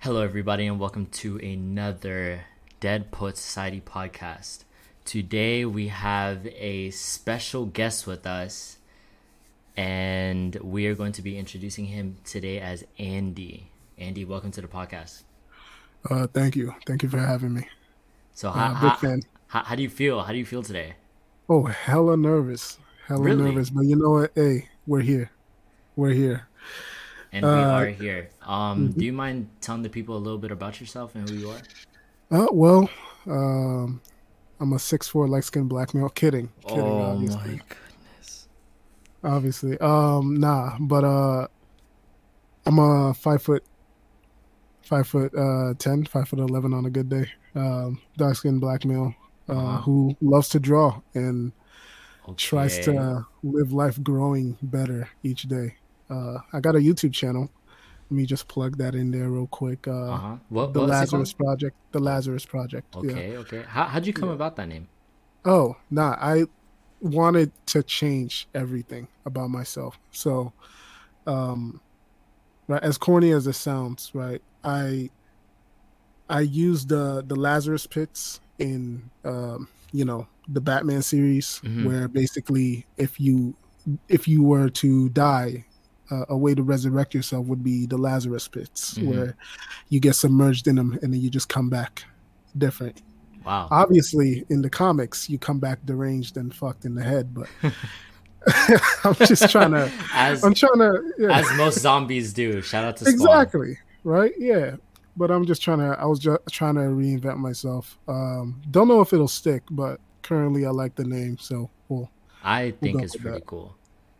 Hello, everybody, and welcome to another Dead Poet Society podcast. Today, we have a special guest with us, and we are going to be introducing him today as Andy. Andy, welcome to the podcast. Uh, thank you, thank you for having me. So, Uh, how, big how, fan. how, how do you feel? How do you feel today? Oh, hella nervous, hella Really? nervous. But you know what? Hey, we're here, we're here. And we Uh, are here. Um, Do you mind telling the people a little bit about yourself and who you are? Uh, well, um, I'm a six four light skinned black male. Kidding, kidding. oh obviously, my goodness. obviously. Um, nah, but uh, I'm a five foot, five foot uh ten, five foot eleven on a good day. Um, dark skinned black male. Uh, Uh-huh. who loves to draw and tries to live life growing better each day. Uh, I got a YouTube channel. Let me just plug that in there real quick. Uh, Uh-huh. What, The what's it Lazarus? Project. The Lazarus Project. Yeah. Okay, okay. How, how'd you come about that name? Oh, nah. I wanted to change everything about myself. So, um, right, as corny as it sounds, right, I I used the the Lazarus pits in um, you know the Batman series, Mhm. where basically if you if you were to die. Uh, a way to resurrect yourself would be the Lazarus pits, Mhm. where you get submerged in them and then you just come back different Wow. obviously in the comics you come back deranged and fucked in the head but i'm just trying to as i'm trying to yeah. as most zombies do. Shout out to Spawn. exactly right yeah but i'm just trying to i was just trying to reinvent myself um don't know if it'll stick but currently i like the name so well I think go it's pretty that. cool.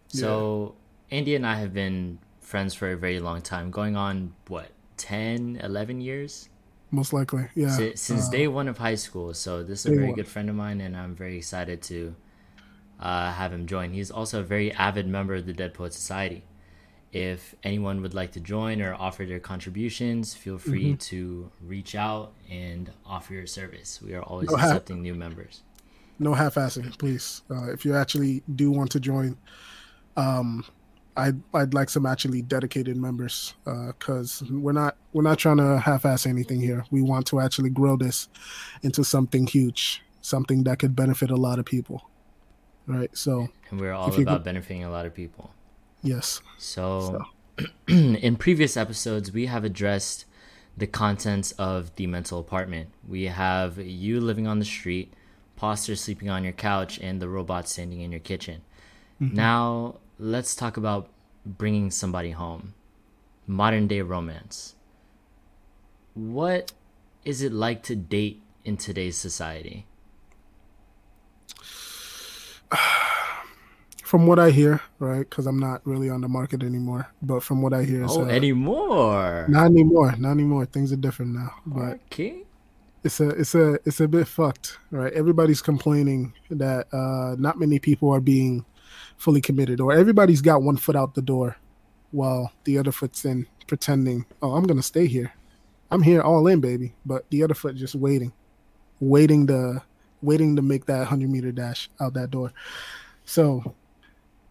So, Andy and I have been friends for a very long time, going on what 10, 11 years most likely yeah Si- since uh, day one of high school. So this is a very one. good friend of mine, and I'm very excited to uh, have him join. He's also a very avid member of the Dead Poet Society. If anyone would like to join or offer their contributions, feel free Mm-hmm. to reach out and offer your service. We are always No, accepting new members. no half-assing please uh, if you actually do want to join um I'd, I'd like some actually dedicated members uh, because we're not we're not trying to half-ass anything here. We want to actually grow this into something huge, something that could benefit a lot of people. Right. So And we're all about could- benefiting a lot of people. yes, So, in previous episodes, we have addressed the contents of the mental apartment. We have you living on the street, Poster sleeping on your couch, and the robot standing in your kitchen. Mm-hmm. Now, let's talk about bringing somebody home. Modern day romance. What is it like to date in today's society? from what I hear, right? Because I'm not really on the market anymore, but from what I hear, Oh, uh, anymore. not anymore. Not anymore. Things are different now. But Okay. it's a it's a it's a bit fucked, right? Everybody's complaining that uh, not many people are being fully committed, or everybody's got one foot out the door, while the other foot's in, pretending, "Oh, I'm gonna stay here. I'm here all in, baby." But the other foot just waiting, waiting to waiting to make that hundred meter dash out that door. So,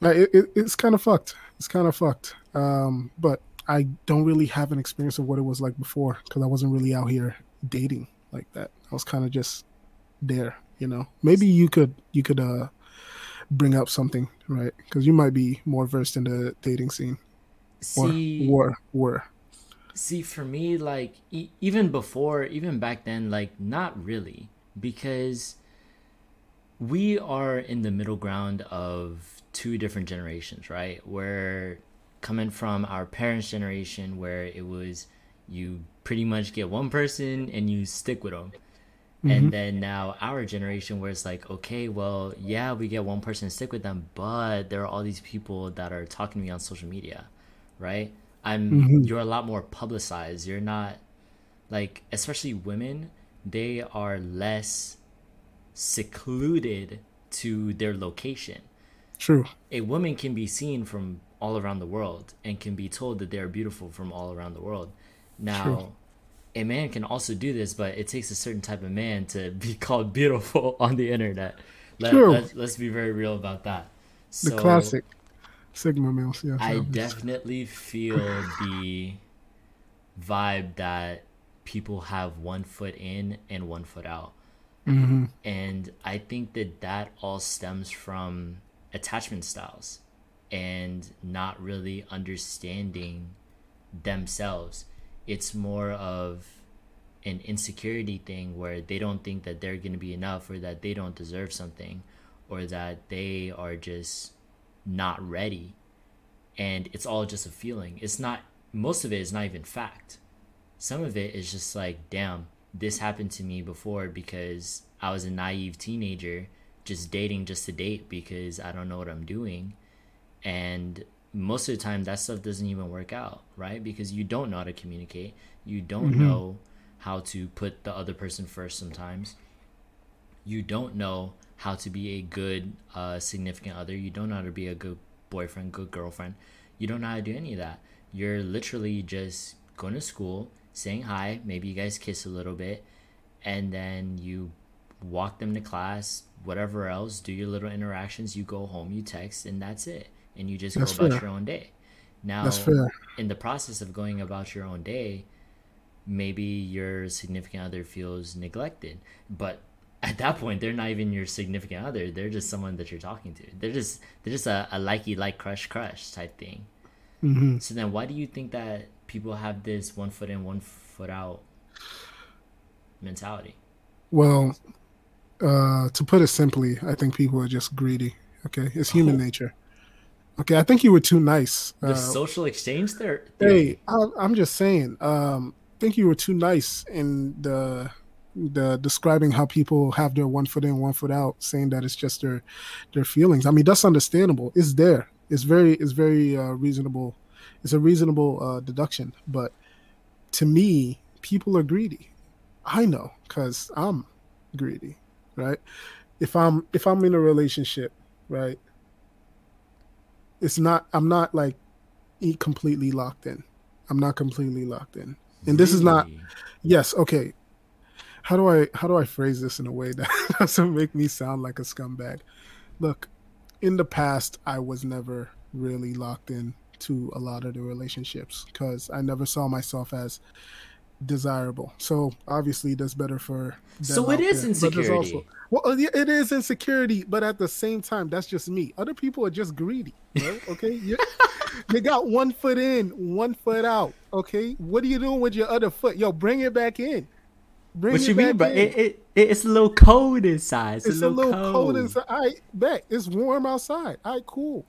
it, it, it's kind of fucked. It's kind of fucked. Um, but I don't really have an experience of what it was like before because I wasn't really out here dating like that. I was kind of just there, you know. Maybe you could you could uh bring up something, right? Because you might be more versed in the dating scene. Or See, were were. See, for me, like e- even before, even back then, like not really, because we are in the middle ground of two different generations, right? We're coming from our parents' generation, where it was you pretty much get one person and you stick with them. And then now our generation, where it's like, okay, well, yeah, we get one person stick with them, but there are all these people that are talking to me on social media, right? I'm Mhm. you're a lot more publicized. You're not like, especially women, they are less secluded to their location. True. A woman can be seen from all around the world and can be told that they are beautiful from all around the world. Now, True. A man can also do this, but it takes a certain type of man to be called beautiful on the internet. Let, True. Let's, let's be very real about that. The classic Sigma males. Yes. I definitely feel the vibe that people have one foot in and one foot out. Mm-hmm. And I think that that all stems from attachment styles and not really understanding themselves. It's more of an insecurity thing where they don't think that they're going to be enough or that they don't deserve something or that they are just not ready. And it's all just a feeling. It's not, most of it is not even fact. Some of it is just like, damn, this happened to me before because I was a naive teenager just dating just to date because I don't know what I'm doing. And most of the time, that stuff doesn't even work out, right? Because you don't know how to communicate. You don't Mhm. know how to put the other person first sometimes. You don't know how to be a good uh, significant other. You don't know how to be a good boyfriend, good girlfriend. You don't know how to do any of that. You're literally just going to school, saying hi, maybe you guys kiss a little bit, and then you walk them to class, whatever else, do your little interactions, you go home, you text, and that's it. And you just That's go about fair. your own day. Now, in the process of going about your own day, maybe your significant other feels neglected. But at that point, they're not even your significant other. They're just someone that you're talking to. They're just they're just a, a likey like crush crush type thing. hmm So then, why do you think that people have this one foot in, one foot out mentality? Well, uh, to put it simply, I think people are just greedy. Okay, it's human Oh. nature. Okay, I think you were too nice. The Uh, social exchange there. hey, I, I'm just saying. Um, I think you were too nice in the the describing how people have their one foot in, one foot out, saying that it's just their their feelings. I mean, that's understandable. It's there. It's very it's very uh, reasonable. It's a reasonable uh, deduction. But to me, people are greedy. I know because I'm greedy, right? If I'm if I'm in a relationship, right? It's not. I'm not like completely locked in. I'm not completely locked in. And this is not yes, okay. How do I how do I phrase this in a way that doesn't make me sound like a scumbag? Look, in the past I was never really locked in to a lot of the relationships because I never saw myself as desirable. So obviously that's better for So it is there. Insecurity. well, uh, it is insecurity, but at the same time, that's just me. Other people are just greedy, right? Okay, you, you got one foot in, one foot out. Okay, what are you doing with your other foot? Yo, bring it back in. Bring What it you mean? But it, it, it's a little cold inside. It's, it's a little, cold. cold. inside. I bet it's warm outside. All right, cool.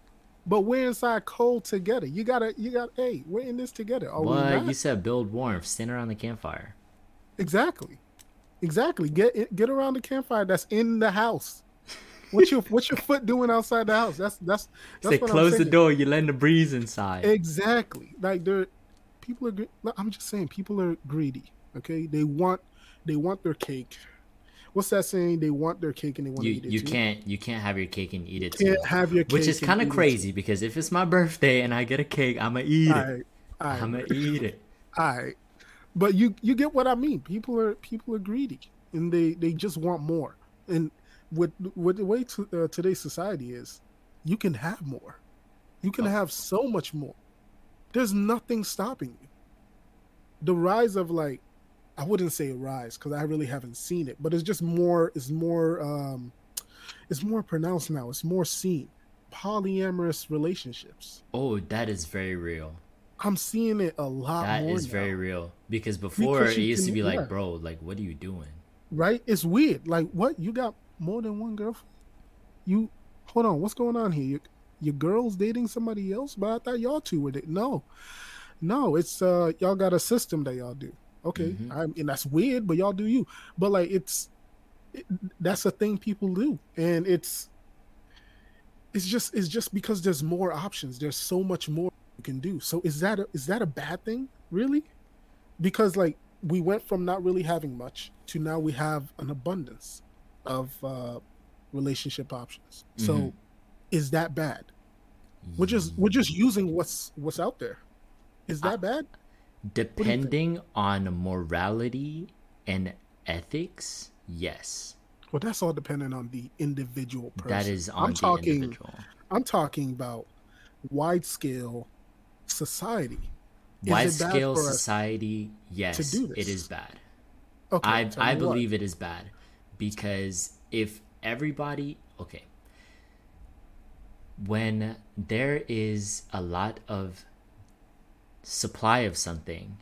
But we're inside cold together. You gotta, you got. Hey, we're in this together. Are What you said? Build warmth. Stand around the campfire. Exactly. Exactly. Get get around the campfire that's in the house. What's your what's your foot doing outside the house? That's that's that's Say what I'm close the door. You letting the breeze inside. Exactly. Like they're people are. I'm just saying people are greedy. Okay, they want they want their cake. What's that saying? They want their cake and they want you to eat it. you too. can't you can't have your cake and eat it You too. can't have your cake Which is kind of crazy because if it's my birthday and I get a cake, I'ma eat it. All right, all right, I'ma eat it. all right. But you you get what I mean. People are people are greedy and they they just want more. And with with the way to, uh, today's society is, you can have more. You can Oh. have so much more. There's nothing stopping you. The rise of like, I wouldn't say a rise because I really haven't seen it, but it's just more. It's more. um It's more pronounced now. It's more seen. Polyamorous relationships. Oh, that is very real. I'm seeing it a lot That is now. very real. Because before Because it used to can- be like, bro, like what are you doing? right? It's weird. Like, what? You got more than one girlfriend? You hold on. What's going on here? Your, your girl's dating somebody else? But I thought y'all two were dating. No, no. It's uh, y'all got a system that y'all do. Okay, Mhm. I and that's weird, but y'all do you. But like, it's it, that's a thing people do, and it's it's just it's just because there's more options. There's so much more you can do. So is that a, is that a bad thing? Really? Because like we went from not really having much to now we have an abundance of uh, relationship options. So Mhm. is that bad? We're just we're just using what's what's out there. Is that bad? Depending on morality and ethics, yes. Well, that's all dependent on the individual person. That is on I'm the talking. individual. I'm talking about wide scale society. wide scale society, yes, it is bad. Okay, I I believe what? it is bad because if everybody okay when there is a lot of supply of something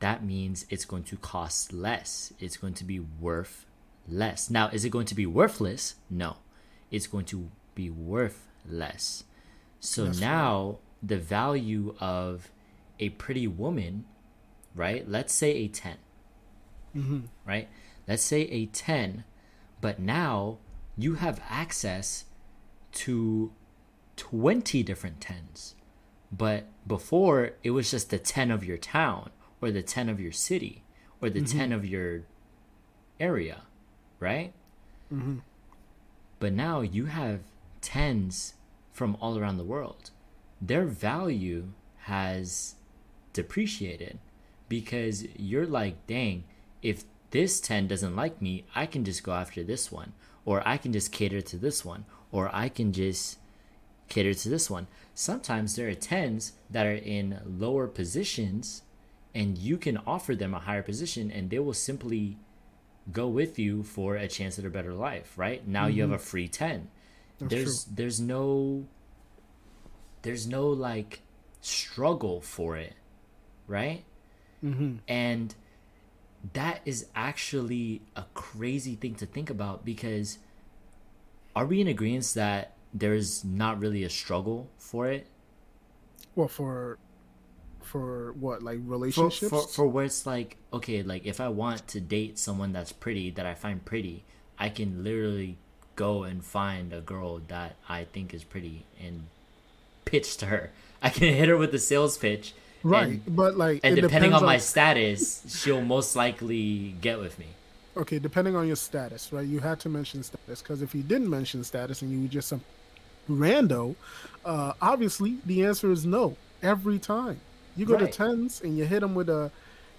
that means it's going to cost less. It's going to be worth less. Now is it going to be worthless? No. It's going to be worth less. So That's now right. the value of a pretty woman right? Let's say a 10 mm-hmm. right? Let's say a 10 but now you have access to 20 different 10s. But before, it was just the 10 of your town, or the 10 of your city, or the mm-hmm. 10 of your area, right? Mm-hmm. But now you have 10s from all around the world. Their value has depreciated because you're like, dang, if this 10 doesn't like me, I can just go after this one, or I can just cater to this one, or I can just cater to this one. Sometimes there are 10s that are in lower positions, and you can offer them a higher position, and they will simply go with you for a chance at a better life, right? Now mm-hmm. you have a mm-hmm. free 10. That's there's true. there's no there's no like struggle for it, right? Mm-hmm. And that is actually a crazy thing to think about because are we in agreement that there's not really a struggle for it? Well, for for what like relationships? for, for, for where it's like okay like if i want to date someone that's pretty that i find pretty i can literally go and find a girl that i think is pretty and pitch to her. I can hit her with the sales pitch. Right and, but like and depending on, on my status she'll most likely get with me. Okay depending on your status right? You had to mention status because if you didn't mention status and you were just some rando uh obviously the answer is no every time. You go right. to tens and you hit them with a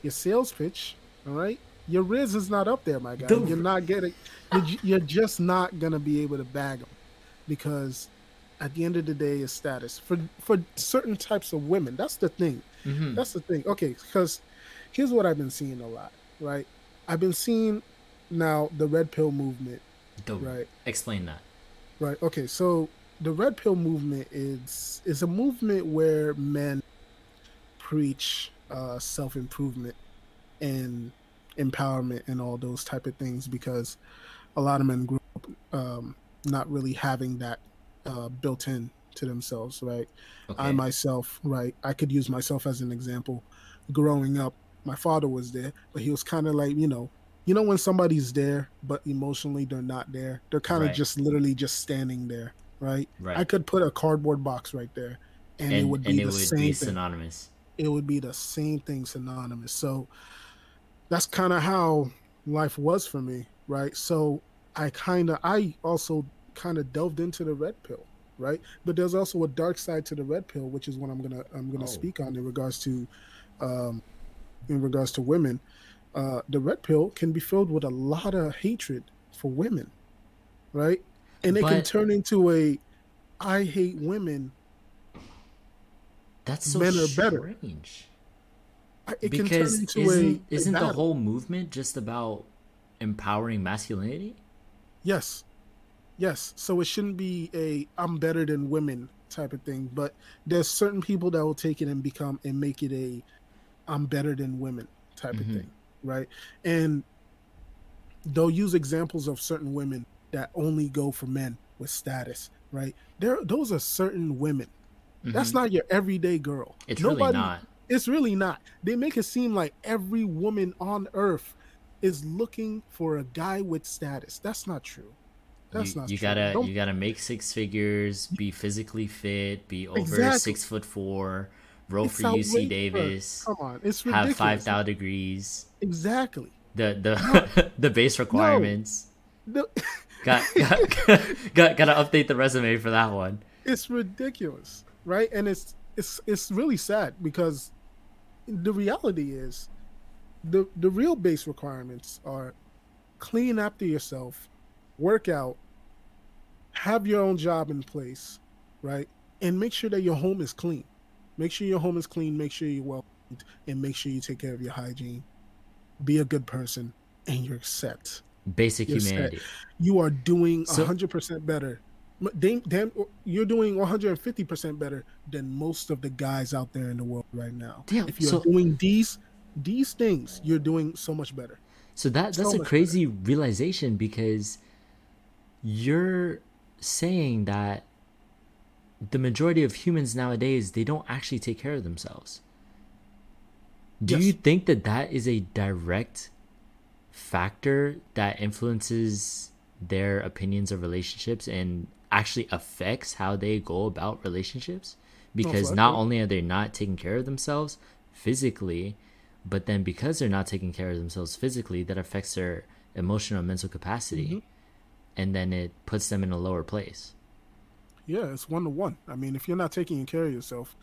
your sales pitch all right? Your riz is not up there my guy. Dude. you're not getting you're, you're just not gonna be able to bag them because at the end of the day is status. For for certain types of women that's the thing. Mm-hmm. that's the thing. Okay because here's what i've been seeing a lot right? I've been seeing now the red pill movement right? explain that. Right okay so the red pill movement is is a movement where men preach uh, self improvement and empowerment and all those type of things because a lot of men grew up um, not really having that uh, built in to themselves, right? Okay. I myself, right, I could use myself as an example. Growing up, my father was there, but he was kind of like, you know, you know when somebody's there, but emotionally they're not there. They're kind of right. just literally just standing there, right? Right. I could put a cardboard box right there, and, and it would be the would same be synonymous. Thing. It would be the same thing, synonymous. So that's kind of how life was for me, right? So I kind of, I also kind of delved into the red pill, right? But there's also a dark side to the red pill, which is what I'm gonna I'm gonna oh. speak on in regards to, um, in regards to women. Uh, the red pill can be filled with a lot of hatred for women, right? And it but, can turn into a I hate women. That's so men are better. Strange. It because isn't, a, isn't a the whole movement just about empowering masculinity? Yes. Yes. So it shouldn't be a I'm better than women type of thing, but there's certain people that will take it and become and make it a I'm better than women type mm-hmm. of thing, right? And they'll use examples of certain women that only go for men with status, right? There those are certain women. Mm-hmm. That's not your everyday girl. It's Nobody, really not. It's really not. They make it seem like every woman on earth is looking for a guy with status. That's not true. That's you, not you true. gotta Don't... you gotta make six figures, be physically fit, be over exactly. six foot four, roll it's for UC Davis. Come on, it's ridiculous. Have five thou degrees. Exactly. The the the base requirements. No. No. got, got, got gotta update the resume for that one. It's ridiculous, right? And it's it's it's really sad because the reality is the the real base requirements are clean after yourself, work out, have your own job in place, right? And make sure that your home is clean. Make sure your home is clean. Make sure you're well, and make sure you take care of your hygiene. Be a good person, and you're set. Basic You're set. humanity. You are doing So- hundred percent better. Damn, damn, you're doing 150 percent better than most of the guys out there in the world right now. Damn, if you're so- doing these these things, you're doing so much better. So that that's So a crazy realization because you're saying that the majority of humans nowadays they don't actually take care of themselves. Do Yes. you think that that is a direct factor that influences their opinions of relationships and actually affects how they go about relationships? Because not only are they not taking care of themselves physically, but then because they're not taking care of themselves physically, that affects their emotional and mental capacity. Mm-hmm. And then it puts them in a lower place. Yeah, it's one to one. I mean, if you're not taking care of yourself,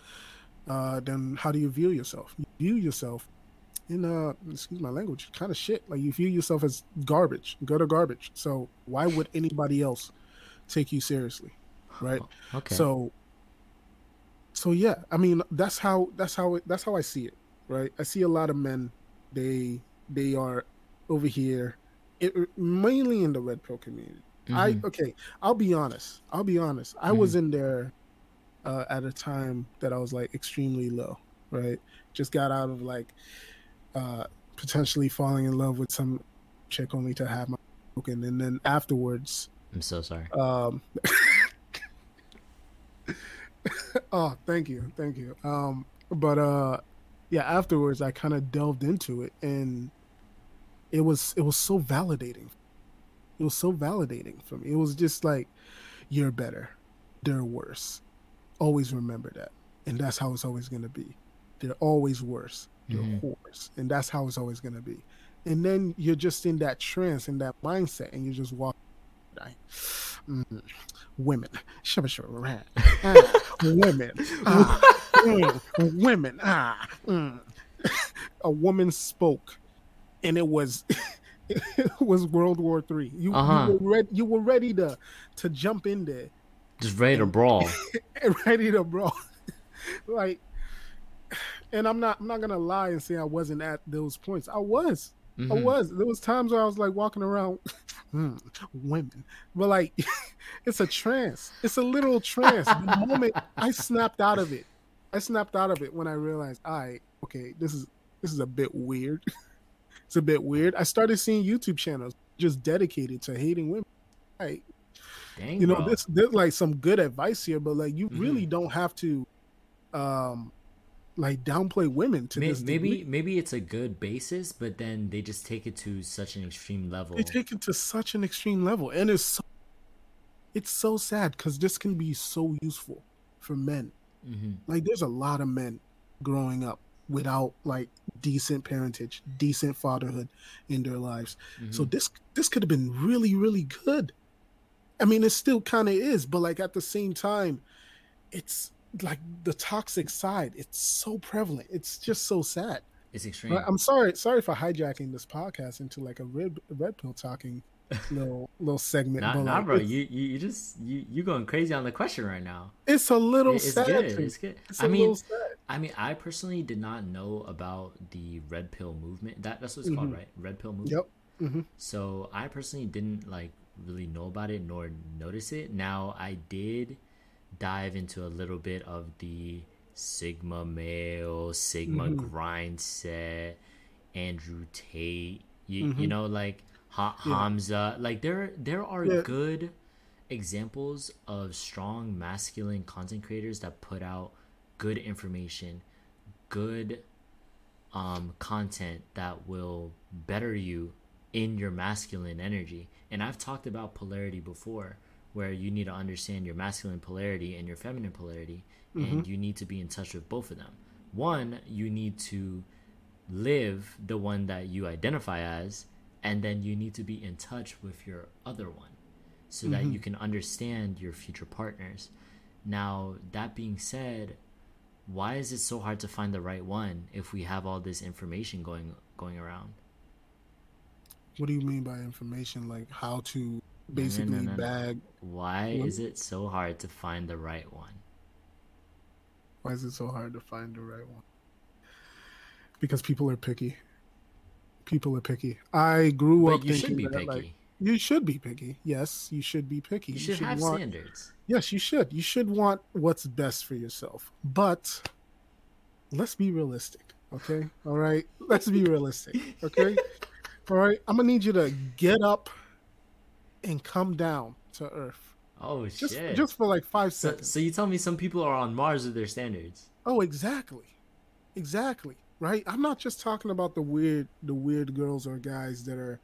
uh, then how do you view yourself? You view yourself in uh, excuse my language, kind of shit. Like you view yourself as garbage, gutter garbage. So why would anybody else take you seriously, right? Okay. So, so yeah, I mean that's how that's how it, that's how I see it, right? I see a lot of men, they they are over here, it, mainly in the red pill community. I Mhm. okay, I'll be honest. I'll be honest. I was in there uh, at a time that I was like extremely low, right? Just got out of like uh, potentially falling in love with some chick only to have my broken, and then afterwards, I'm so sorry. um, oh, thank you, thank you. Um, but uh, yeah, afterwards, I kind of delved into it, and it was it was so validating. It was so validating for me. It was just like, you're better, they're worse. Always remember that, and that's how it's always gonna be. They're always worse. They're Mhm. whores, and that's how it's always gonna be. And then you're just in that trance, in that mindset, and you just walk. Like, mm, women, shabba shabba rat. Ah, women, ah, mm, women. Ah, mm. a woman spoke, and it was it was World War Three. You, Uh-huh. you were ready. You were ready to to jump in there Just ready to brawl. ready to brawl. like, and I'm not I'm not gonna lie and say I wasn't at those points. I was. I Mhm. was. There was times where I was like walking around, hmm, women, but like, it's a trance. It's a literal trance. the moment I snapped out of it, I snapped out of it when I realized, all right, okay, this is this is a bit weird. it's a bit weird. I started seeing YouTube channels just dedicated to hating women. Like, Dang, you know, bro. this there's like some good advice here, but like, you Mhm. really don't have to, um, like downplay women to maybe degree. maybe it's a good basis, but then they just take it to such an extreme level. they take it to such an extreme level and it's so, it's so sad because this can be so useful for men hmm like there's a lot of men growing up without like decent parentage decent fatherhood in their lives so Mm-hmm. this this could have been really really good i mean it still kind of is but like at the same time it's like the toxic side it's so prevalent it's just so sad It's extreme. I'm sorry, sorry for hijacking this podcast into like a red red pill talking little little segment. Nah, but nah, like, bro. You, you you just you you going crazy on the question right now. it's a little it's sad. good. It's good. It's I mean. I mean, I personally did not know about the red pill movement. That that's what it's called, Mhm. right? Red pill movement. Yep. hmm So I personally didn't like really know about it nor notice it. Now I did dive into a little bit of the Sigma male, Sigma Mhm. grind set, Andrew Tate. You you Mhm. know like ha- Yeah. Hamza. Like there there are Yeah. good examples of strong masculine content creators that put out good information, good um, content that will better you in your masculine energy. And I've talked about polarity before, where you need to understand your masculine polarity and your feminine polarity, and mm-hmm. you need to be in touch with both of them. One, you need to live the one that you identify as, and then you need to be in touch with your other one so that you mm-hmm. can understand your future partners. Now, that being said, why is it so hard to find the right one if we have all this information going going around? What do you mean by information? Like how to basically no, no. bag? Why is it so hard to find the right one? Why is it so hard to find the right one? Because people are picky. People are picky. I grew But up you should be that, picky. like, you should be picky. Yes, you should be picky. you should have want, standards. Yes, you should. You should want what's best for yourself. But let's be realistic, okay? All right? Let's be realistic, okay? All right? I'm going to need you to get up and come down to earth. Oh Just shit! just for like 5 so, seconds. so you tell me some people are on Mars with their standards. Oh, exactly. Exactly. Right? I'm not just talking about the weird the weird girls or guys that are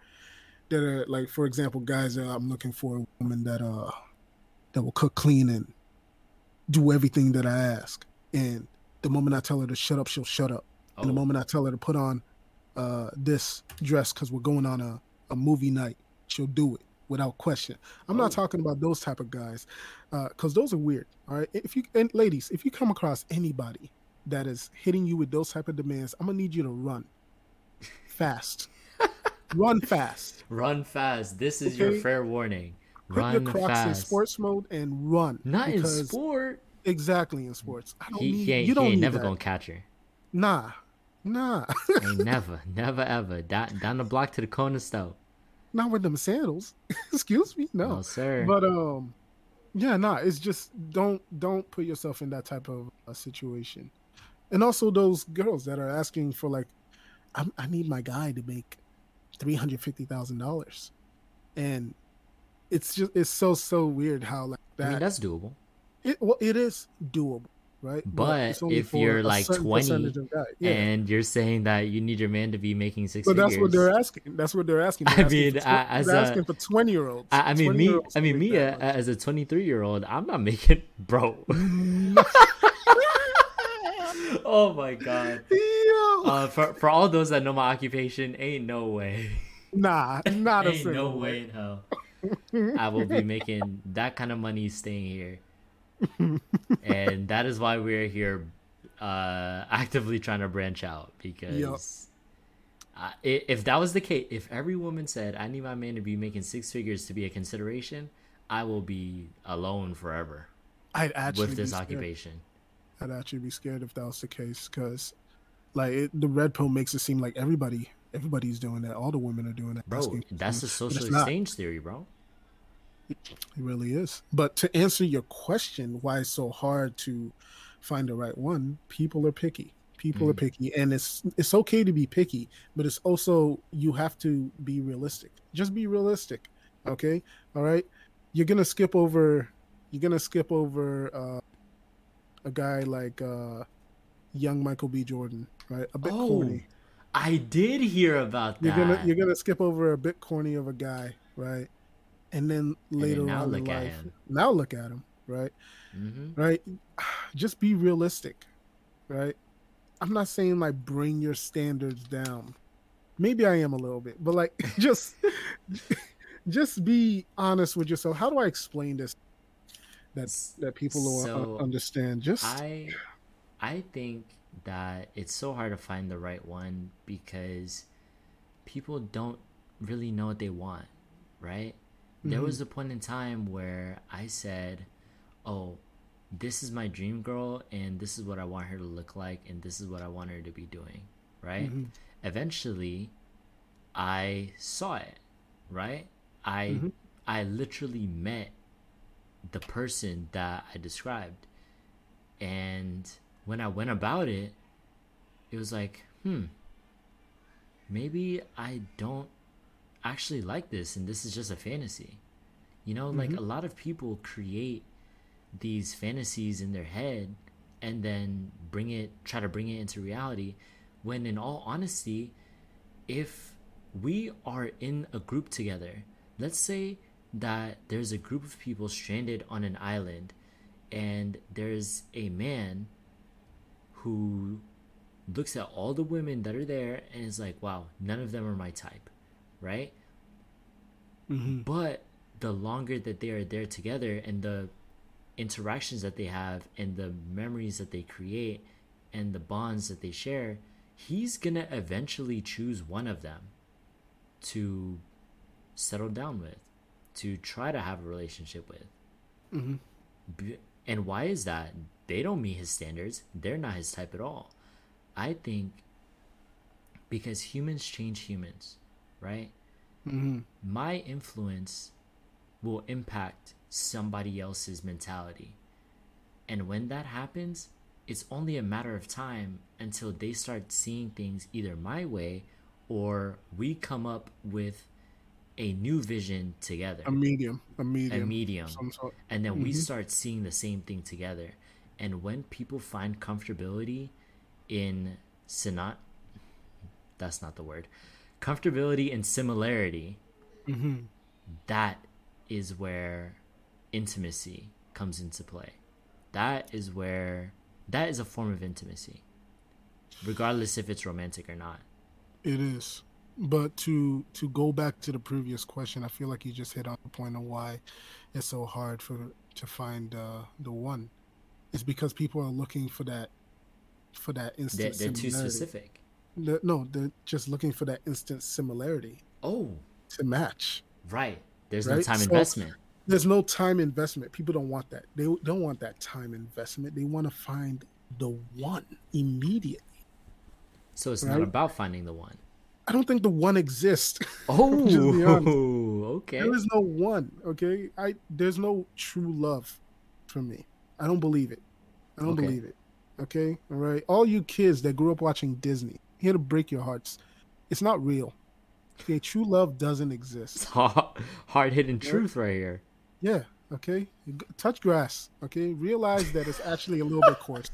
that are like for example, guys that I'm looking for a woman that uh that will cook clean and do everything that I ask. And the moment I tell her to shut up, she'll shut up. Oh, And the moment I tell her to put on uh this dress because we're going on a, a movie night, she'll do it without question. I'm Oh. not talking about those type of guys, uh, because those are weird. All right. If you and ladies, if you come across anybody that is hitting you with those type of demands, I'm gonna need you to run fast. run fast. run fast. This is your fair warning. Put run your Crocs fast. in sports mode and run. Not in sport. Exactly in sports. I don't He, need. he ain't, you don't he ain't never that. gonna catch her. Nah, nah, Ain't never, never ever. Down, down the block to the corner store. Not with them sandals. Excuse me, no. No, sir. But um, yeah, nah. It's just don't don't put yourself in that type of a situation. And also those girls that are asking for like, I, I need my guy to make three hundred fifty thousand dollars, and it's just it's so so weird how like I that. mean, that's doable. it, well, it is doable, right? But if you're, like, 20 percentage of guys. yeah. And you're saying that you need your man to be making six But figures. that's what they're asking. That's what they're asking. I They're asking mean, for tw- as they're a- asking for twenty year olds. I, I mean, me. I mean, me uh, as a 23 year old, I'm not making, bro. oh my god. Uh, for for all those that know my occupation, ain't no way, nah, not a ain't no single way in hell. I will be making that kind of money staying here, and that is why we're here, uh, actively trying to branch out because. Uh, if that was the case, if every woman said, "I need my man to be making six figures to be a consideration," I will be alone forever I'd actually with this occupation. I'd actually be scared if that was the case because, like, it, the red pill makes it seem like everybody, everybody's doing that. All the women are doing that. Bro, that's the social exchange theory, bro. It really is. But to answer your question, why it's so hard to find the right one? People are picky. People are Mhm. picky, and it's it's okay to be picky, but it's also you have to be realistic. Just be realistic, okay? All right. You're gonna skip over. You're gonna skip over uh, a guy like uh, young Michael B. Jordan, right? A bit Oh, corny. I did hear about that. You're gonna you're gonna skip over a bit corny of a guy, right? And then later now on in life, now look at him, right? hmm Right? Just be realistic, right? I'm not saying like bring your standards down. Maybe I am a little bit, but like just just be honest with yourself. How do I explain this that that people will So, understand? Just I, I think that it's so hard to find the right one because people don't really know what they want, right? There was a point in time where I said, "Oh, this is my dream girl, and this is what I want her to look like, and this is what I want her to be doing," right? Mhm. Eventually, I saw it, right? I Mhm. I literally met the person that I described. And when I went about it, it was like, hmm, maybe I don't actually like this and this is just a fantasy. You know, like Mhm. a lot of people create these fantasies in their head and then bring it try to bring it into reality when in all honesty if we are in a group together let's say that there's a group of people stranded on an island and there's a man who looks at all the women that are there and is like wow none of them are my type right Mhm. but the longer that they are there together and the interactions that they have and the memories that they create and the bonds that they share, he's gonna eventually choose one of them to settle down with, to try to have a relationship with. Mhm. And why is that? they don't meet his standards. They're not his type at all. I think because humans change humans, right? Mm-hmm. My influence will impact somebody else's mentality. And when that happens, it's only a matter of time until they start seeing things either my way or we come up with a new vision together. A medium, a medium, a medium. And then we Mhm. start seeing the same thing together. And when people find comfortability in synot that's not the word. Comfortability and similarity, Mm-hmm. that is where intimacy comes into play. That is where that is a form of intimacy. Regardless if it's romantic or not. It is. But to to go back to the previous question, I feel like you just hit on the point of why it's so hard for to find uh, the one. It's because people are looking for that for that They're, instant they're too specific. The- no, they're just looking for that instant similarity Oh, to match. right. There's no time so- investment. There's no time investment. People don't want that. They don't want that time investment. They want to find the one immediately. So it's not about finding the one. I don't think the one exists. Oh, Just be honest. okay. There is no one. Okay, I there's no true love for me. I don't believe it. I don't Okay. believe it. Okay, all right. All you kids that grew up watching Disney, here to break your hearts. It's not real. Okay, true love doesn't exist. Hard hitting truth right here. Yeah. Okay, touch grass. Okay, realize that it's actually a little bit coarse.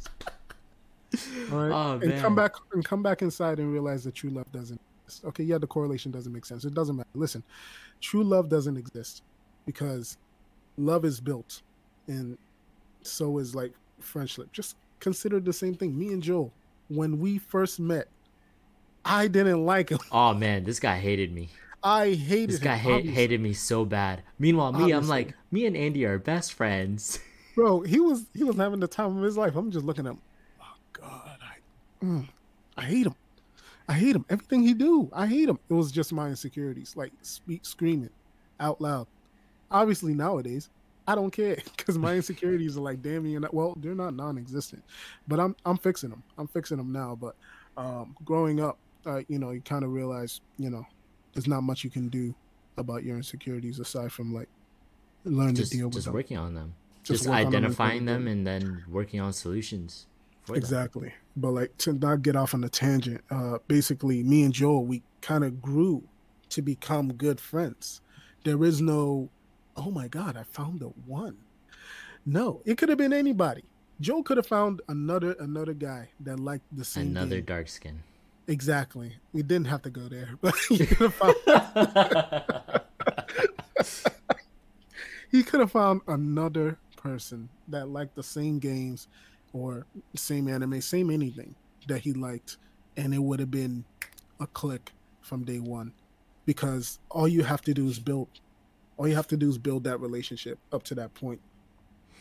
All right, Oh, and come back and come back inside and realize that true love doesn't. exist. Okay, yeah, the correlation doesn't make sense. It doesn't matter. Listen, true love doesn't exist because love is built, and so is like friendship. Just consider the same thing. Me and Joel, when we first met, I didn't like him. Oh man, this guy hated me. I hated This guy him. obviously. hated me so bad. Meanwhile, me, I'm like, me and Andy are best friends. bro he was he was having the time of his life i'm just looking at him oh god i mm, i hate him i hate him everything he do i hate him it was just my insecurities like speak screaming out loud obviously nowadays i don't care because my insecurities are like damn you well they're not non-existent but i'm i'm fixing them i'm fixing them now but um growing up uh, you know you kind of realize you know there's not much you can do about your insecurities aside from like learn just to deal with just them working on them. Just Just, work on them and identifying them them- and then working on solutions. For them. Exactly. But like to not get off on a tangent, uh basically me and Joel we kind of grew to become good friends. There is no oh my god, I found the one. No, it could have been anybody. Joel could have found another another guy that liked the same Another game. dark skin. Exactly. We didn't have to go there. But he could have found he could have found another person that liked the same games or same anime, same anything that he liked, and it would have been a click from day one. Because all you have to do is build, all you have to do is build that relationship up to that point.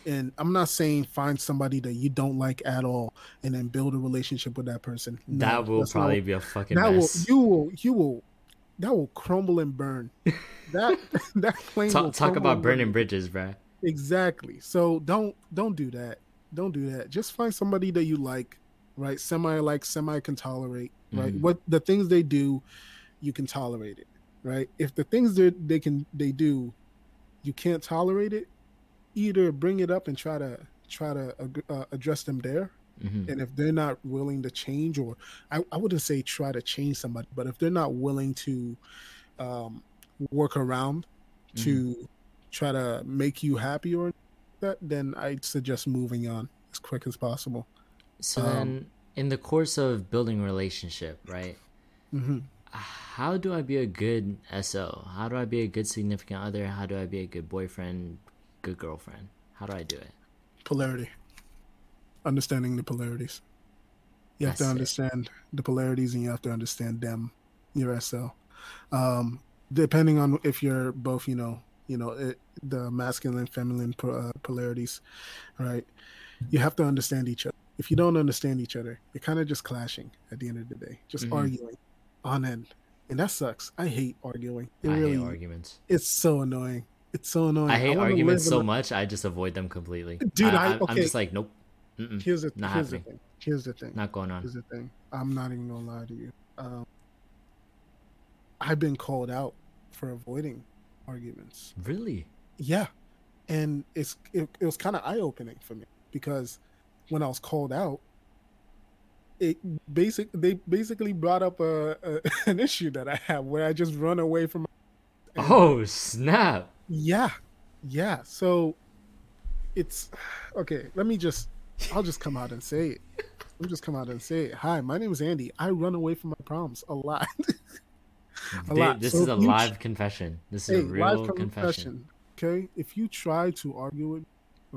And I'm not saying find somebody that you don't like at all and then build a relationship with that person. No, that will that's not- probably be a fucking that will you will you will that will crumble and burn. That that plane will talk talk about and burn. burning bridges, bruh. Exactly. So don't don't do that. Don't do that. Just find somebody that you like, right? Semi like, semi can tolerate, right? Mhm. What the things they do, you can tolerate it, right? If the things that they can they do, you can't tolerate it, either bring it up and try to try to uh, address them there, Mhm. and if they're not willing to change or I, I wouldn't say try to change somebody but if they're not willing to um, work around to try to make you happy or that then i'd suggest moving on as quick as possible So Um, then, in the course of building relationship, right? hmm How do I be a good SO? How do I be a good significant other? How do I be a good boyfriend, good girlfriend? How do I do it? polarity understanding the polarities you have That's to it. understand the polarities and you have to understand them your sl um depending on if you're both you know you know it, the masculine feminine uh, polarities right you have to understand each other if you don't understand each other you're kind of just clashing at the end of the day just Mhm. arguing on end and that sucks i hate arguing it I really hate arguments. it's so annoying it's so annoying I hate wanna arguments so a- much. I just avoid them completely. Dude, I- I, okay. just like, nope. Here's the Not here's the thing. Here's the thing. Not going on. Here's the thing. I'm not even gonna lie to you. Um, I've been called out for avoiding arguments. Really? Yeah, and it's it, it was kind of eye opening for me because when I was called out, it basic they basically brought up a, a an issue that I have where I just run away from. And- Oh snap! Yeah, yeah. So it's okay. Let me just. I'll just come out and say it. Let me just come out and say it. Hi, my name is Andy. I run away from my problems a lot. A lot. This So is a live confession. This is hey, a real confession. confession. Okay, if you try to argue with me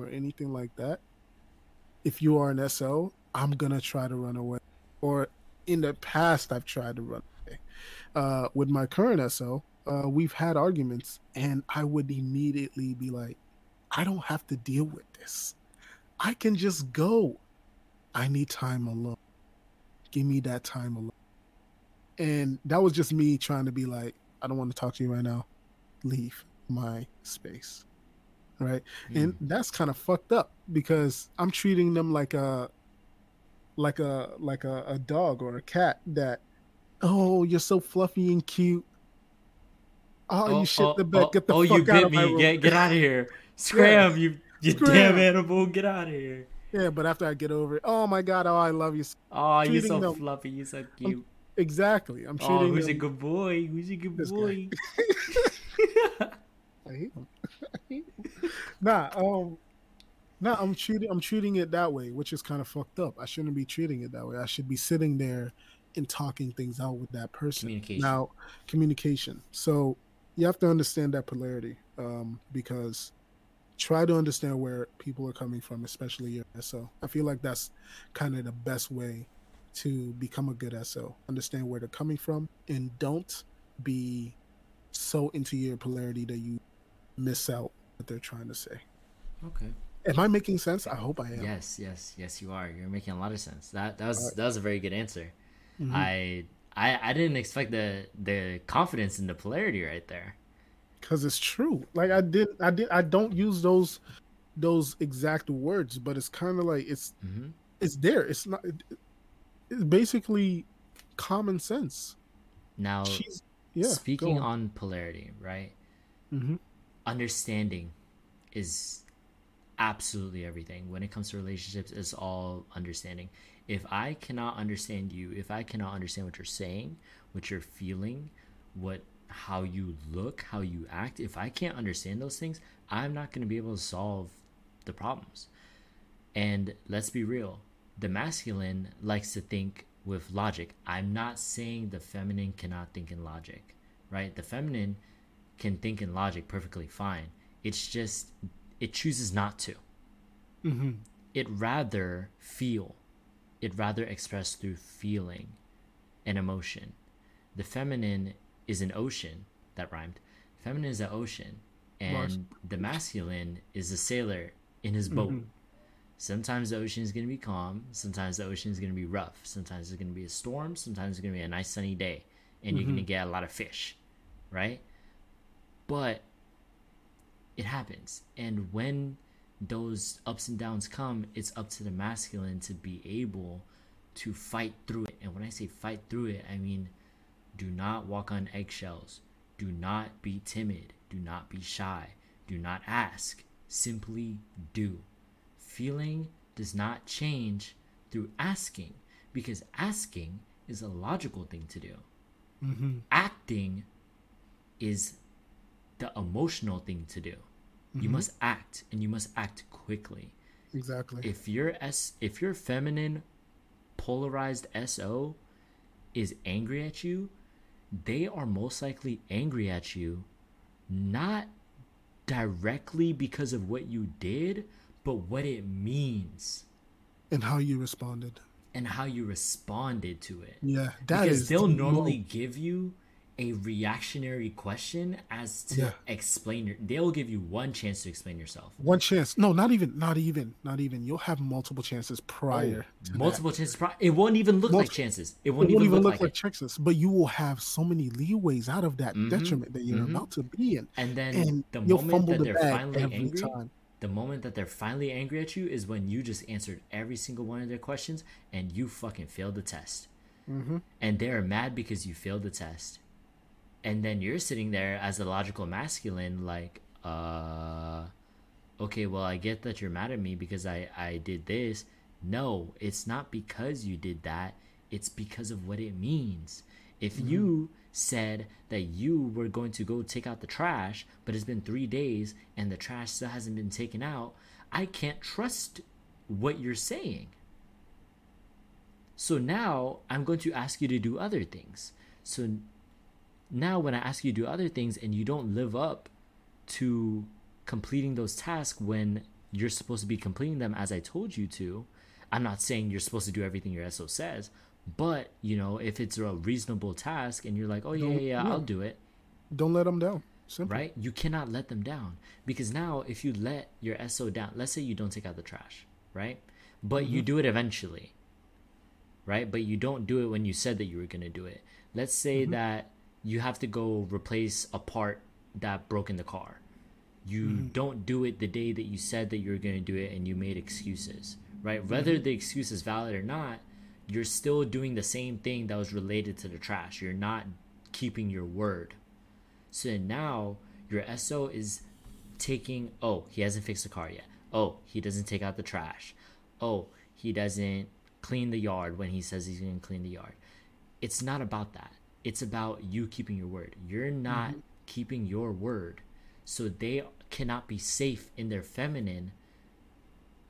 or anything like that, if you are an SO, I'm gonna try to run away. Or in the past, I've tried to run away. Uh, with my current SO, uh, we've had arguments, and I would immediately be like, "I don't have to deal with this. I can just go. I need time alone. Give me that time alone." And that was just me trying to be like, "I don't want to talk to you right now. Leave my space." Right? and Mm. that's kind of fucked up because I'm treating them like a like a like a, a dog or a cat that oh you're so fluffy and cute oh, you shit the bed oh, get the oh, fuck you out bit of my me. room Get get out of here. Scram, you you Scram. damn animal. Get out of here. yeah but after I get over it oh my god oh I love you Oh, you're so them- fluffy. You're so cute. exactly I'm treating Oh, who's a good boy? Who's a good This boy? I hate him. I hate him. nah, um, nah, I'm treating I'm treating it that way, which is kind of fucked up. I shouldn't be treating it that way. I should be sitting there and talking things out with that person. Communication. Now, communication. So you have to understand that polarity, um, because try to understand where people are coming from, especially your SO. I feel like that's kind of the best way to become a good SO. Understand where they're coming from, and don't be so into your polarity that you miss out what they're trying to say. okay. Am I making sense? I hope I am. Yes, yes, yes. You are. You're making a lot of sense. That that was Alright. that was a very good answer. Mhm. I I I didn't expect the the confidence in the polarity right there. because it's true. Like I did, I did, I don't use those those exact words, but it's kind of like it's hmm it's there. It's not. It, it's basically common sense. Now, She's yeah. speaking on polarity, right? hmm understanding is absolutely everything when it comes to relationships it's all understanding if i cannot understand you if i cannot understand what you're saying what you're feeling what how you look how you act if i can't understand those things i'm not going to be able to solve the problems and let's be real the masculine likes to think with logic i'm not saying the feminine cannot think in logic right the feminine can think in logic perfectly fine. It's just it chooses not to. hmm It rather feel. It rather express through feeling and emotion. The feminine is an ocean that rhymed. Feminine is an ocean, and Bars. the masculine is a sailor in his boat. Mhm. Sometimes the ocean is going to be calm. Sometimes the ocean is going to be rough. Sometimes it's going to be a storm. Sometimes it's going to be a nice sunny day, and you're going to get a lot of fish, right? But it happens, and when those ups and downs come, it's up to the masculine to be able to fight through it. And when I say fight through it, I mean do not walk on eggshells. Do not be timid. Do not be shy. Do not ask. Simply do. Feeling does not change through asking because asking is a logical thing to do. hmm Acting is the emotional thing to do. You Mhm. must act and you must act quickly. Exactly. If your S if your feminine polarized SO is angry at you, they are most likely angry at you not directly because of what you did, but what it means and how you responded. and how you responded to it. Yeah, that because is they'll the normally give you a reactionary question as to Yeah. explain your they'll give you one chance to explain yourself one chance. No, not even. Not even. Not even. You'll have multiple chances prior. to that. Oh, multiple chances pro- it won't even look like chances it It won't, won't even, look, like, it. chances, but you will have so many leeways out of that Mhm, detriment that you're mhm. about to be in, and then and the you'll moment fumble that the they're finally every angry time. The moment that they're finally angry at you is when you just answered every single one of their questions and you fucking failed the test. Mm-hmm. And they're mad because you failed the test. And then you're sitting there as a logical masculine, like, uh, okay, well, I get that you're mad at me because I, I did this. No, it's not because you did that. It's because of what it means. If Mm-hmm. you said that you were going to go take out the trash, but it's been three days and the trash still hasn't been taken out, I can't trust what you're saying. So now I'm going to ask you to do other things. So now when I ask you to do other things and you don't live up to completing those tasks when you're supposed to be completing them as I told you to, I'm not saying you're supposed to do everything your SO says, but you know, if it's a reasonable task and you're like, "Oh yeah, yeah, yeah. I'll do it." Don't let them down. Simple. right? You cannot let them down because now if you let your SO down, let's say you don't take out the trash, right? But you mm-hmm. do it eventually, right? But you don't do it when you said that you were going to do it. Let's say mm-hmm. that you have to go replace a part that broke in the car. You mm-hmm. don't do it the day that you said that you were going to do it and you made excuses, right? Mm-hmm. Whether the excuse is valid or not, you're still doing the same thing that was related to the trash. You're not keeping your word. So now your SO is taking, oh, he hasn't fixed the car yet. Oh, he doesn't take out the trash. Oh, he doesn't clean the yard when he says he's going to clean the yard. It's not about that. It's about you keeping your word. You're not keeping your word. So they cannot be safe in their feminine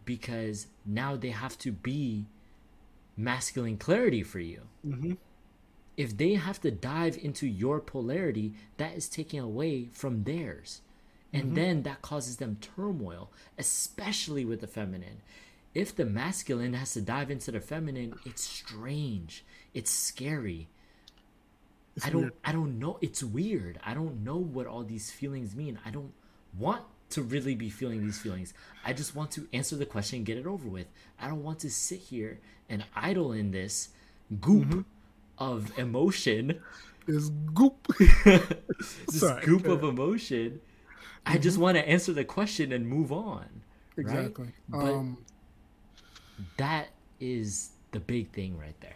because now they have to be masculine clarity for you Mm-hmm. if they have to dive into your polarity, that is taking away from theirs. And then that causes them turmoil, especially with the feminine. If the masculine has to dive into the feminine, it's strange. It's scary. It's I don't weird. I don't know. It's weird. I don't know what all these feelings mean. I don't want to really be feeling these feelings. I just want to answer the question and get it over with. I don't want to sit here and idle in this goop Mm-hmm. of emotion, It's goop. this Sorry, goop go of emotion. I just want to answer the question and move on. right? exactly. But Um, that is the big thing right there.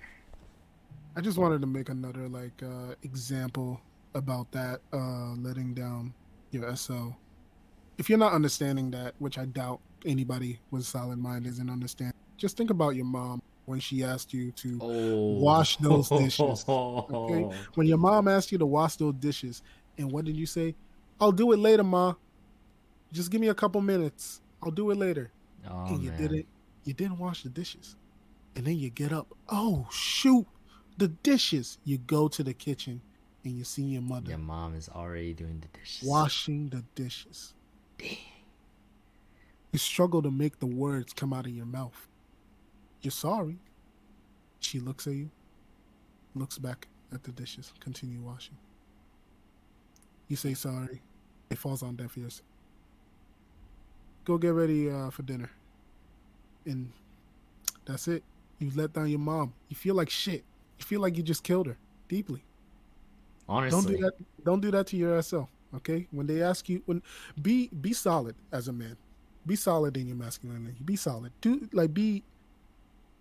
I just wanted to make another like uh, example about that uh, letting down your SO. If you're not understanding that, which I doubt anybody with solid mind isn't understanding, just think about your mom when she asked you to Oh, wash those dishes. Okay? When your mom asked you to wash those dishes, and what did you say? I'll do it later, ma. Just give me a couple minutes. I'll do it later. Oh, and you man. didn't. You didn't wash the dishes, and then you get up. Oh shoot, the dishes. You go to the kitchen, and you see your mother Your mom is already doing the dishes. washing the dishes. You struggle to make the words come out of your mouth. You're sorry. She looks at you, looks back at the dishes, continue washing. You say sorry. It falls on deaf ears. Go get ready uh, for dinner. And that's it. You let down your mom. You feel like shit. You feel like you just killed her deeply. Honestly, Don't do that. Don't do that to yourself. Okay. When they ask you, when be be solid as a man. Be solid in your masculinity. Be solid. Do like be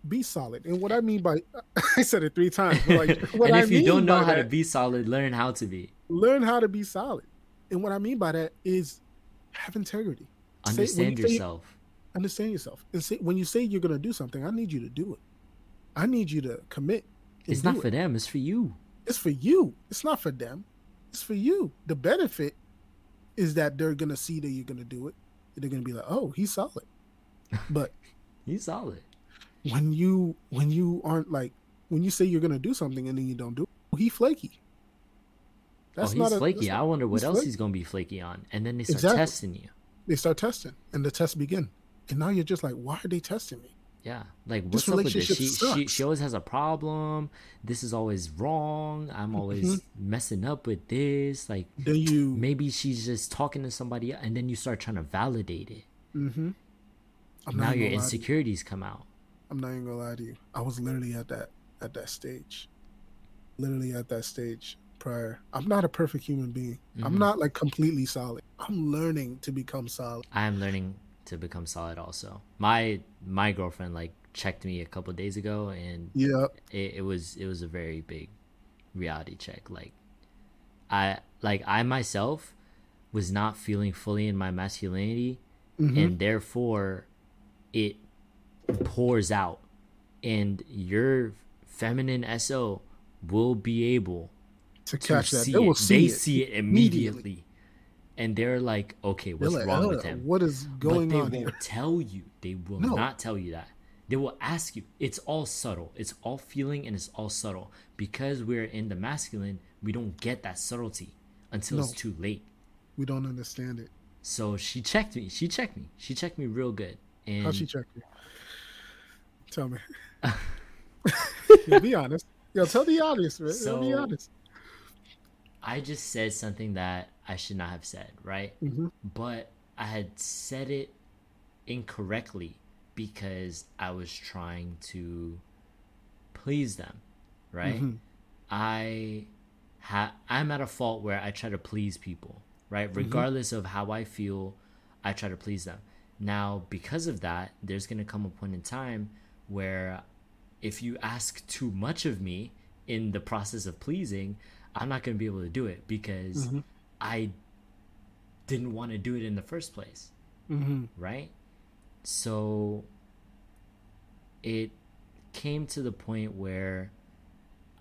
be solid. And what I mean by I said it three times. Like what and I if you mean don't know how to be solid, learn how to be. learn how to be solid. And what I mean by that is have integrity. Say- Understand say- yourself. Understand yourself. And say when you say you're gonna do something, I need you to do it. I need you to commit. It's not it. for them. It's for you. It's for you. It's not for them. It's for you. The benefit is that they're gonna see that you're gonna do it. They're gonna be like, "Oh, he's solid." But He's solid. when you when you aren't like when you say you're gonna do something and then you don't do it, oh, he flaky. oh, he's flaky. that's I wonder what he's else flaky. he's gonna be flaky on, and then they start Exactly. testing you. They start testing, and the tests begin, and now you're just like, "Why are they testing me?" Yeah, like what's up with this? She, she she always has a problem. This is always wrong. I'm always Mm-hmm. messing up with this. Like Then you, maybe she's just talking to somebody, and then you start trying to validate it. mm-hmm. I'm now your even gonna lie to you. insecurities come out. I'm not even gonna lie to you. I was literally at that at that stage. Literally at that stage prior. I'm not a perfect human being. I'm Mhm. not like completely solid. I'm learning to become solid. I am learning to become solid also. My my girlfriend like checked me a couple days ago and Yeah. it, it was it was a very big reality check. Like I like I myself was not feeling fully in my masculinity Mm-hmm. and therefore it pours out and your feminine SO will be able To to catch that, see they will see they it. see it immediately. And they're like, okay, what's like, wrong "Uh, with him? What is going but they on won't tell you. They will No. not tell you that. They will ask you. It's all subtle. It's all feeling and it's all subtle. Because we're in the masculine, we don't get that subtlety until it's too late. We don't understand it. So she checked me. She checked me. She checked me real good. And How'd she check you? Tell me. Yeah, be honest. Yo, tell the audience, man. Yo, be honest. I just said something that I should not have said, right? hmm But I had said it incorrectly because I was trying to please them, right? Mhm. I ha- I'm at a fault where I try to please people, right? Regardless of how I feel, I try to please them. Now, because of that, there's going to come a point in time where if you ask too much of me in the process of pleasing, I'm not going to be able to do it because Mhm. I didn't want to do it in the first place hmm right? So it came to the point where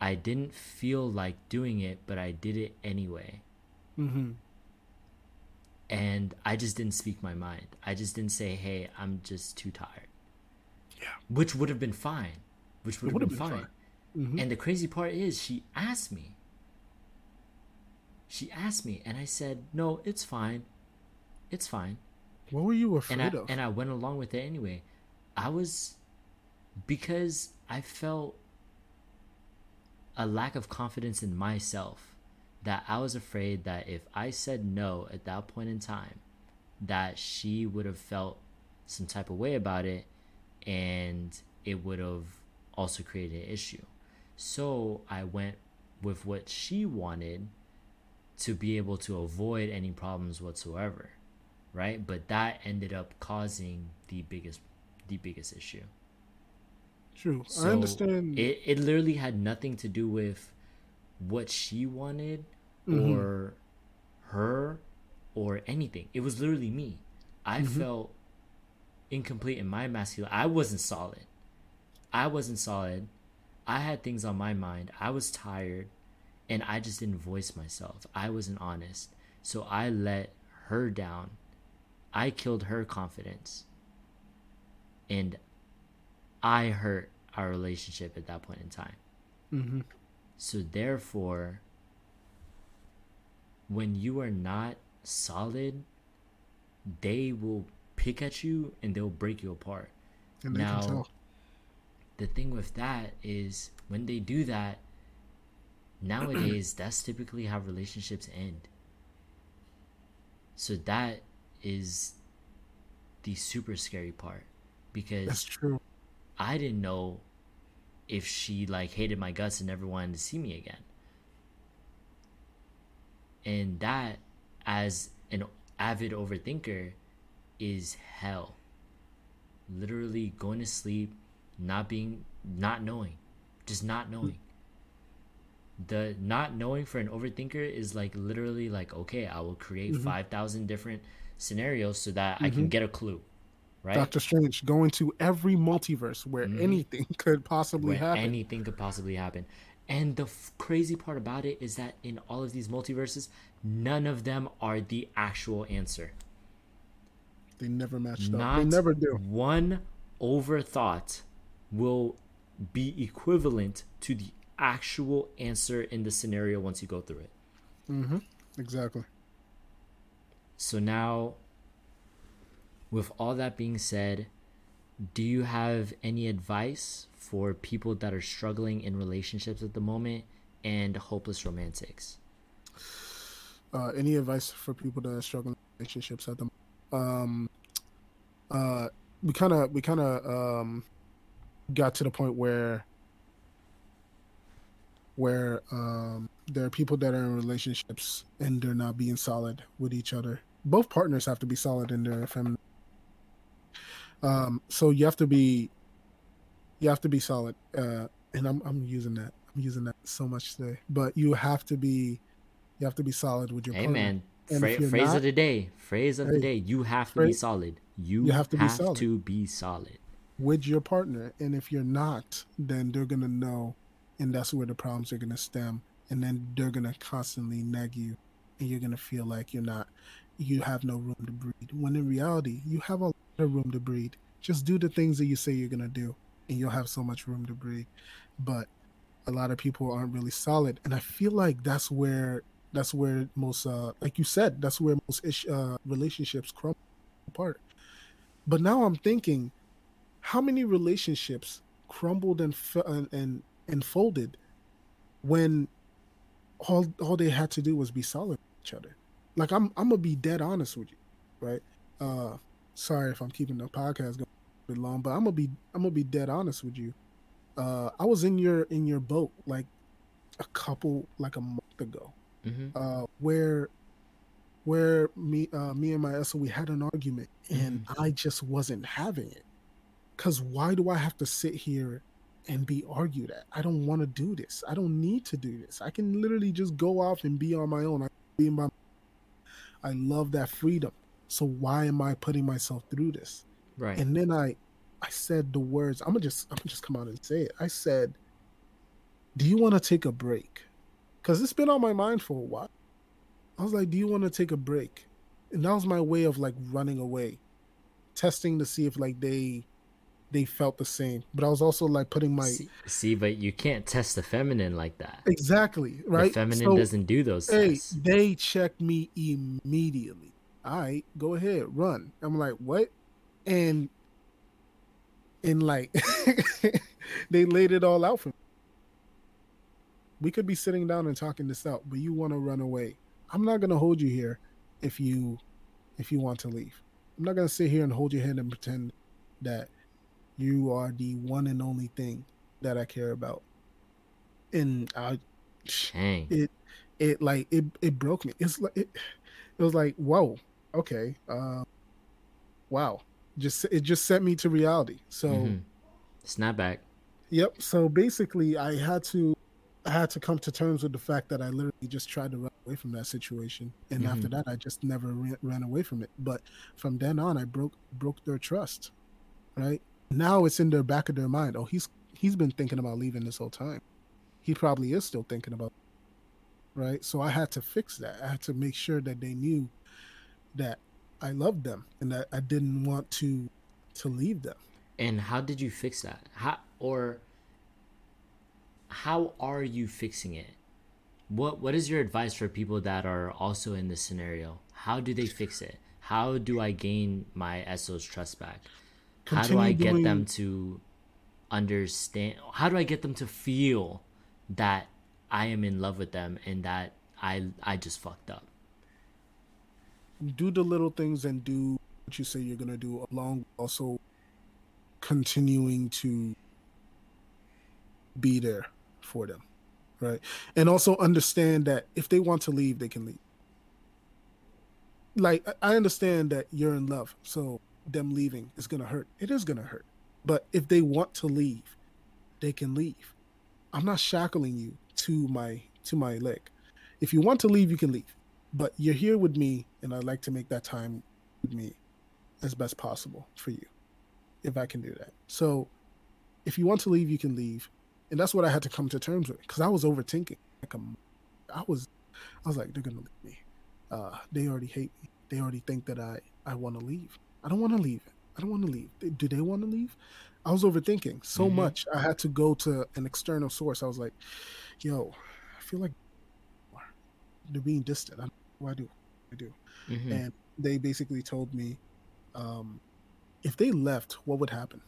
I didn't feel like doing it, but I did it anyway. hmm And I just didn't speak my mind. I just didn't say, hey, I'm just too tired. Yeah. Which would have been fine. Which would have been, been fine. fine. hmm And the crazy part is, she asked me. She asked me, and I said, no, it's fine. It's fine. What were you afraid and I of? and I went along with it anyway. I was because I felt a lack of confidence in myself that I was afraid that if I said no at that point in time that she would have felt some type of way about it and it would have also created an issue. So I went with what she wanted to be able to avoid any problems whatsoever right but that ended up causing the biggest the biggest issue True. so I understand. it, it literally had nothing to do with what she wanted Mhm. or her or anything it was literally me i Mm-hmm. felt incomplete in my masculine i wasn't solid i wasn't solid i had things on my mind i was tired and i just didn't voice myself. I wasn't honest. So i let her down. I killed her confidence. And i hurt our relationship at that point in time. Hmm so therefore, when you are not solid, they will pick at you and they'll break you apart. And they now, can tell. the thing with that is when they do that, nowadays that's typically how relationships end. So that is the super scary part because That's true. I didn't know if she like hated my guts and never wanted to see me again. And that as an avid overthinker is hell. Literally going to sleep, not being not knowing. Just not knowing. The not knowing for an overthinker is like literally like okay, I will create Mhm. 5,000 different scenarios so that I can Mhm. get a clue. Right? Doctor Strange going to every multiverse where Mhm. anything could possibly where happen. anything could possibly happen. And the f- crazy part about it is that in all of these multiverses, none of them are the actual answer. They never matched Not up. They never do. one overthought will be equivalent to the actual answer in the scenario once you go through it. hmm Exactly. So now, with all that being said, do you have any advice for people that are struggling in relationships at the moment and hopeless romantics? Uh, any advice for people that are struggling in relationships at the um uh we kind of we kind of um got to the point where where um there are people that are in relationships and they're not being solid with each other both partners have to be solid in their feminine Um, so you have to be, you have to be solid. Uh, and I'm I'm using that. I'm using that so much today. But you have to be, you have to be solid with your. Hey partner. Fra- phrase not- of the day. Phrase of the day. You have to be solid. You, You have to be solid. to be solid. with your partner. And if you're not, then they're gonna know, and that's where the problems are gonna stem. And then they're gonna constantly nag you, and you're gonna feel like you're not, you have no room to breathe. When in reality, you have a lot of room to breathe. Just do the things that you say you're gonna do, and you'll have so much room to breathe. But a lot of people aren't really solid, and I feel like that's where that's where most, uh, like you said, that's where most ish, uh, relationships crumble apart. But now I'm thinking, how many relationships crumbled and and, and folded when all all they had to do was be solid with each other? Like I'm I'm gonna be dead honest with you, right? Uh, sorry if I'm keeping the podcast going a bit long, but I'm gonna be I'm gonna be dead honest with you. Uh, I was in your in your boat like a couple like a month ago, hmm uh, where where me uh, me and my SO we had an argument and I just wasn't having it. Cause why do I have to sit here and be argued at? I don't want to do this. I don't need to do this. I can literally just go off and be on my own. I be my I love that freedom. So why am I putting myself through this? Right. And then I I said the words, I'm gonna just I'm gonna just come out and say it. I said, Do you want to take a break? Because it's been on my mind for a while. I was like, Do you want to take a break? And that was my way of like running away. Testing to see if like they they felt the same. But I was also like putting my see, see, but you can't test the feminine like that. Exactly, right? The feminine So- doesn't do those Hey, tests. they checked me immediately. All right, go ahead, run. I'm like, what? And and like they laid it all out for me. We could be sitting down and talking this out, but you want to run away. I'm not gonna hold you here if you if you want to leave. I'm not gonna sit here and hold your hand and pretend that you are the one and only thing that I care about. And I Dang. it it like it it broke me. It's like it, it was like whoa, okay, uh, wow. Just it just sent me to reality. So Mhm. Snap back. yep. So basically, I had to I had to come to terms with the fact that I literally just tried to run away from that situation, and after Mhm. that, I just never ran, ran away from it. But from then on, I broke broke their trust. Right now, it's in their back of their mind. Oh, he's he's been thinking about leaving this whole time. He probably is still thinking about. Right, so I had to fix that. I had to make sure that they knew that I loved them and that I didn't want to to leave them. And how did you fix that? How or how are you fixing it? What what is your advice for people that are also in this scenario? How do they fix it? How do I gain my SO's trust back? How do I get doing- them to understand how do I get them to feel that I am in love with them and that I I just fucked up? do the little things and do what you say you're gonna do along also continuing to be there for them right and also understand that if they want to leave they can leave like I- i understand that you're in love so them leaving is gonna hurt. It is gonna hurt. But if they want to leave they can leave. I'm not shackling you to my to my leg. If you want to leave you can leave. But you're here with me and i'd like to make that time with me as best possible for you if i can do that. So if you want to leave you can leave. And that's what i had to come to terms with because i was overthinking. Like a, i was i was like they're gonna leave me. Uh, they already hate me. They already think that i i want to leave i don't want to leave i don't want to leave do they want to leave i was overthinking so Mhm. much i had to go to an external source i was like yo i feel like they're being distant I, what do i do Mhm. and they basically told me um, if they left, what would happen?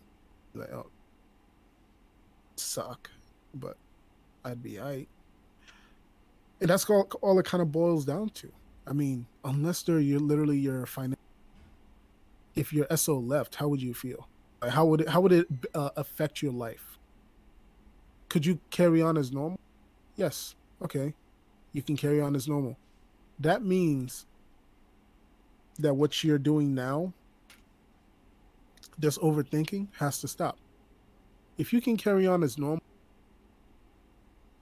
Like, oh, suck, but I'd be alright. And that's all, all it kind of boils down to. I mean, unless they're you're literally your financial. If your SO left, how would you feel? Like, how would it how would it uh, affect your life? Could you carry on as normal? Yes. Okay, you can carry on as normal. That means that what you're doing now this overthinking has to stop. If you can carry on as normal,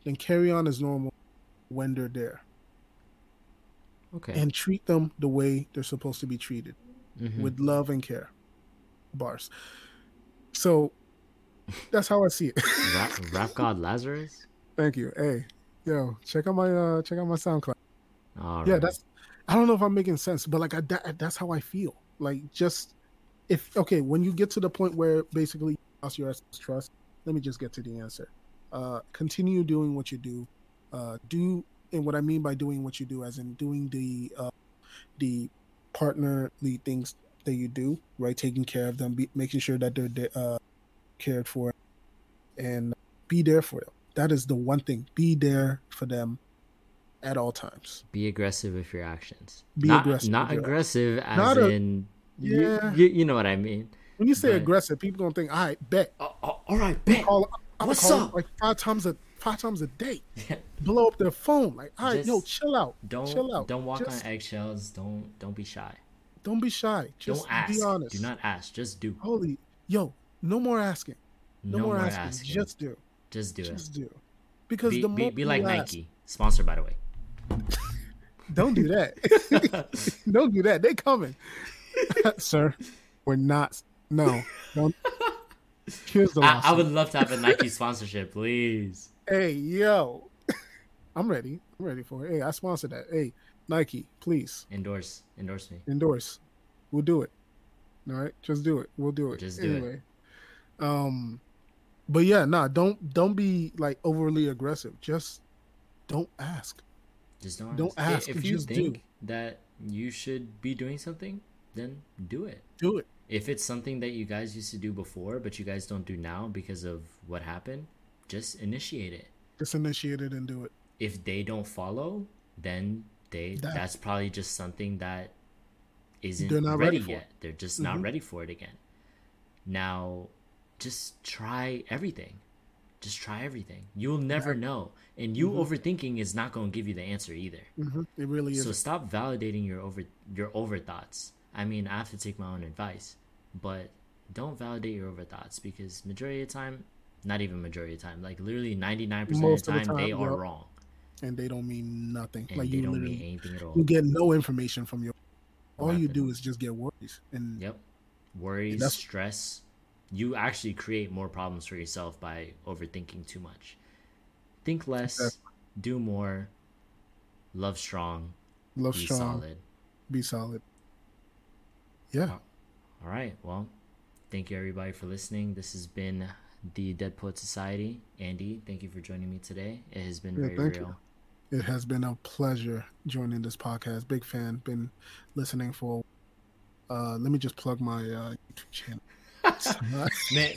then carry on as normal when they're there. Okay. And treat them the way they're supposed to be treated Mhm. with love and care. Bars. So that's how I see it. rap, rap god Lazarus. Thank you. Hey, yo, check out my uh check out my SoundCloud. All yeah, right. that's I don't know if I'm making sense, but like I, that, that's how I feel. Like just if okay, when you get to the point where basically you lost your trust, let me just get to the answer. Uh, continue doing what you do. Uh, do and what I mean by doing what you do, as in doing the uh, the partnerly things that you do, right? Taking care of them, be, making sure that they're de- uh, cared for, and be there for them. That is the one thing. Be there for them at all times. Be aggressive with your actions. Be not, aggressive Not aggressive as Not a- in. you- Yeah. You, you know what I mean. When you say But- aggressive, people gonna think, "All right, bet." Oh, oh, all right, bet. Call, What's up? like five times a five times a day. Blow up their phone. Like, all right, yo, chill out. Don't chill out. don't walk Just on eggshells. Don't don't be shy. Don't be shy. Just don't ask. be honest. Do not ask. Just do. Holy, yo, no more asking. No, No, more, more asking. asking. Just do. Just do Just it. Just do. Because Be, the be, more be like ask- Nike. Sponsored by the way. Don't do that. don't do that. They coming, sir. We're not. No. Don't. Here's the I. I would love to have a Nike sponsorship, please. Hey, yo. I'm ready. I'm ready for it. Hey, I sponsor that. Hey, Nike, please Endorse endorse me. endorse. We'll do it. All right, just do it. We'll do it. Just do it. anyway. Um, but yeah, nah. Don't don't be like overly aggressive. Just don't ask. Just don't Don't I- ask, If you you just do. think that you should be doing something, then do it. Do it. If it's something that you guys used to do before, but you guys don't do now because of what happened, just initiate it. Just initiate it and do it. If they don't follow, then they That- that's probably just something that isn't They're not ready, ready for it. yet. They're just not Mhm. ready for it again. Now, just try everything. Just try everything. You'll never know. And you Mhm. overthinking is not going to give you the answer either. hmm It really is. So stop validating your over your over thoughts. I mean, I have to take my own advice, but don't validate your over thoughts because majority of the time, not even majority of the time, like literally ninety nine percent of the time, they time, are wrong and they don't mean nothing. and like they you don't mean anything at all. you get no information from your. All you do is just get worries, and Yep, worries, That's- stress. You actually create more problems for yourself by overthinking too much. Think less, Exactly. do more, love strong, love be strong, solid. be solid. Yeah, All right. Well, thank you everybody for listening. This has been the Dead Poet Society. Andy, thank you for joining me today. It has been Yeah, very thank you. real. it has been a pleasure joining this podcast. Big fan, been listening for. Uh, let me just plug my uh, YouTube channel. Ma-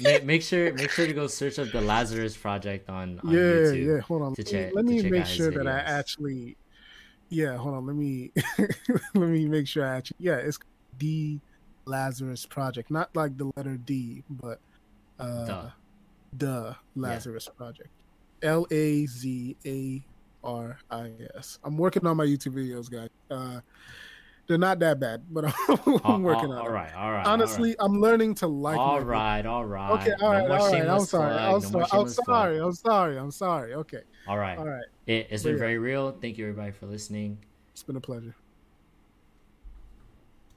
ma- make sure make sure to go search up the Lazarus Project on, on yeah, YouTube. yeah. Hold on. to Let me- let me check make sure that I actually. Yeah, hold on. Let me let me make sure I actually. Yeah, it's the Lazarus Project, not like the letter D, but uh, Duh. The Lazarus Project. L A Z A R I S. I'm working on my YouTube videos, guys. Uh, they're not that bad, but I'm, All- working all- on all it. right, all right. Honestly, I'm learning to like. all right, all right. Okay, all right, more all right. I'm sorry. I'm, no so- more I'm sorry. I'm sorry. I'm sorry. Okay. All right. All right. It, it's But been yeah. very real. Thank you everybody for listening. It's been a pleasure.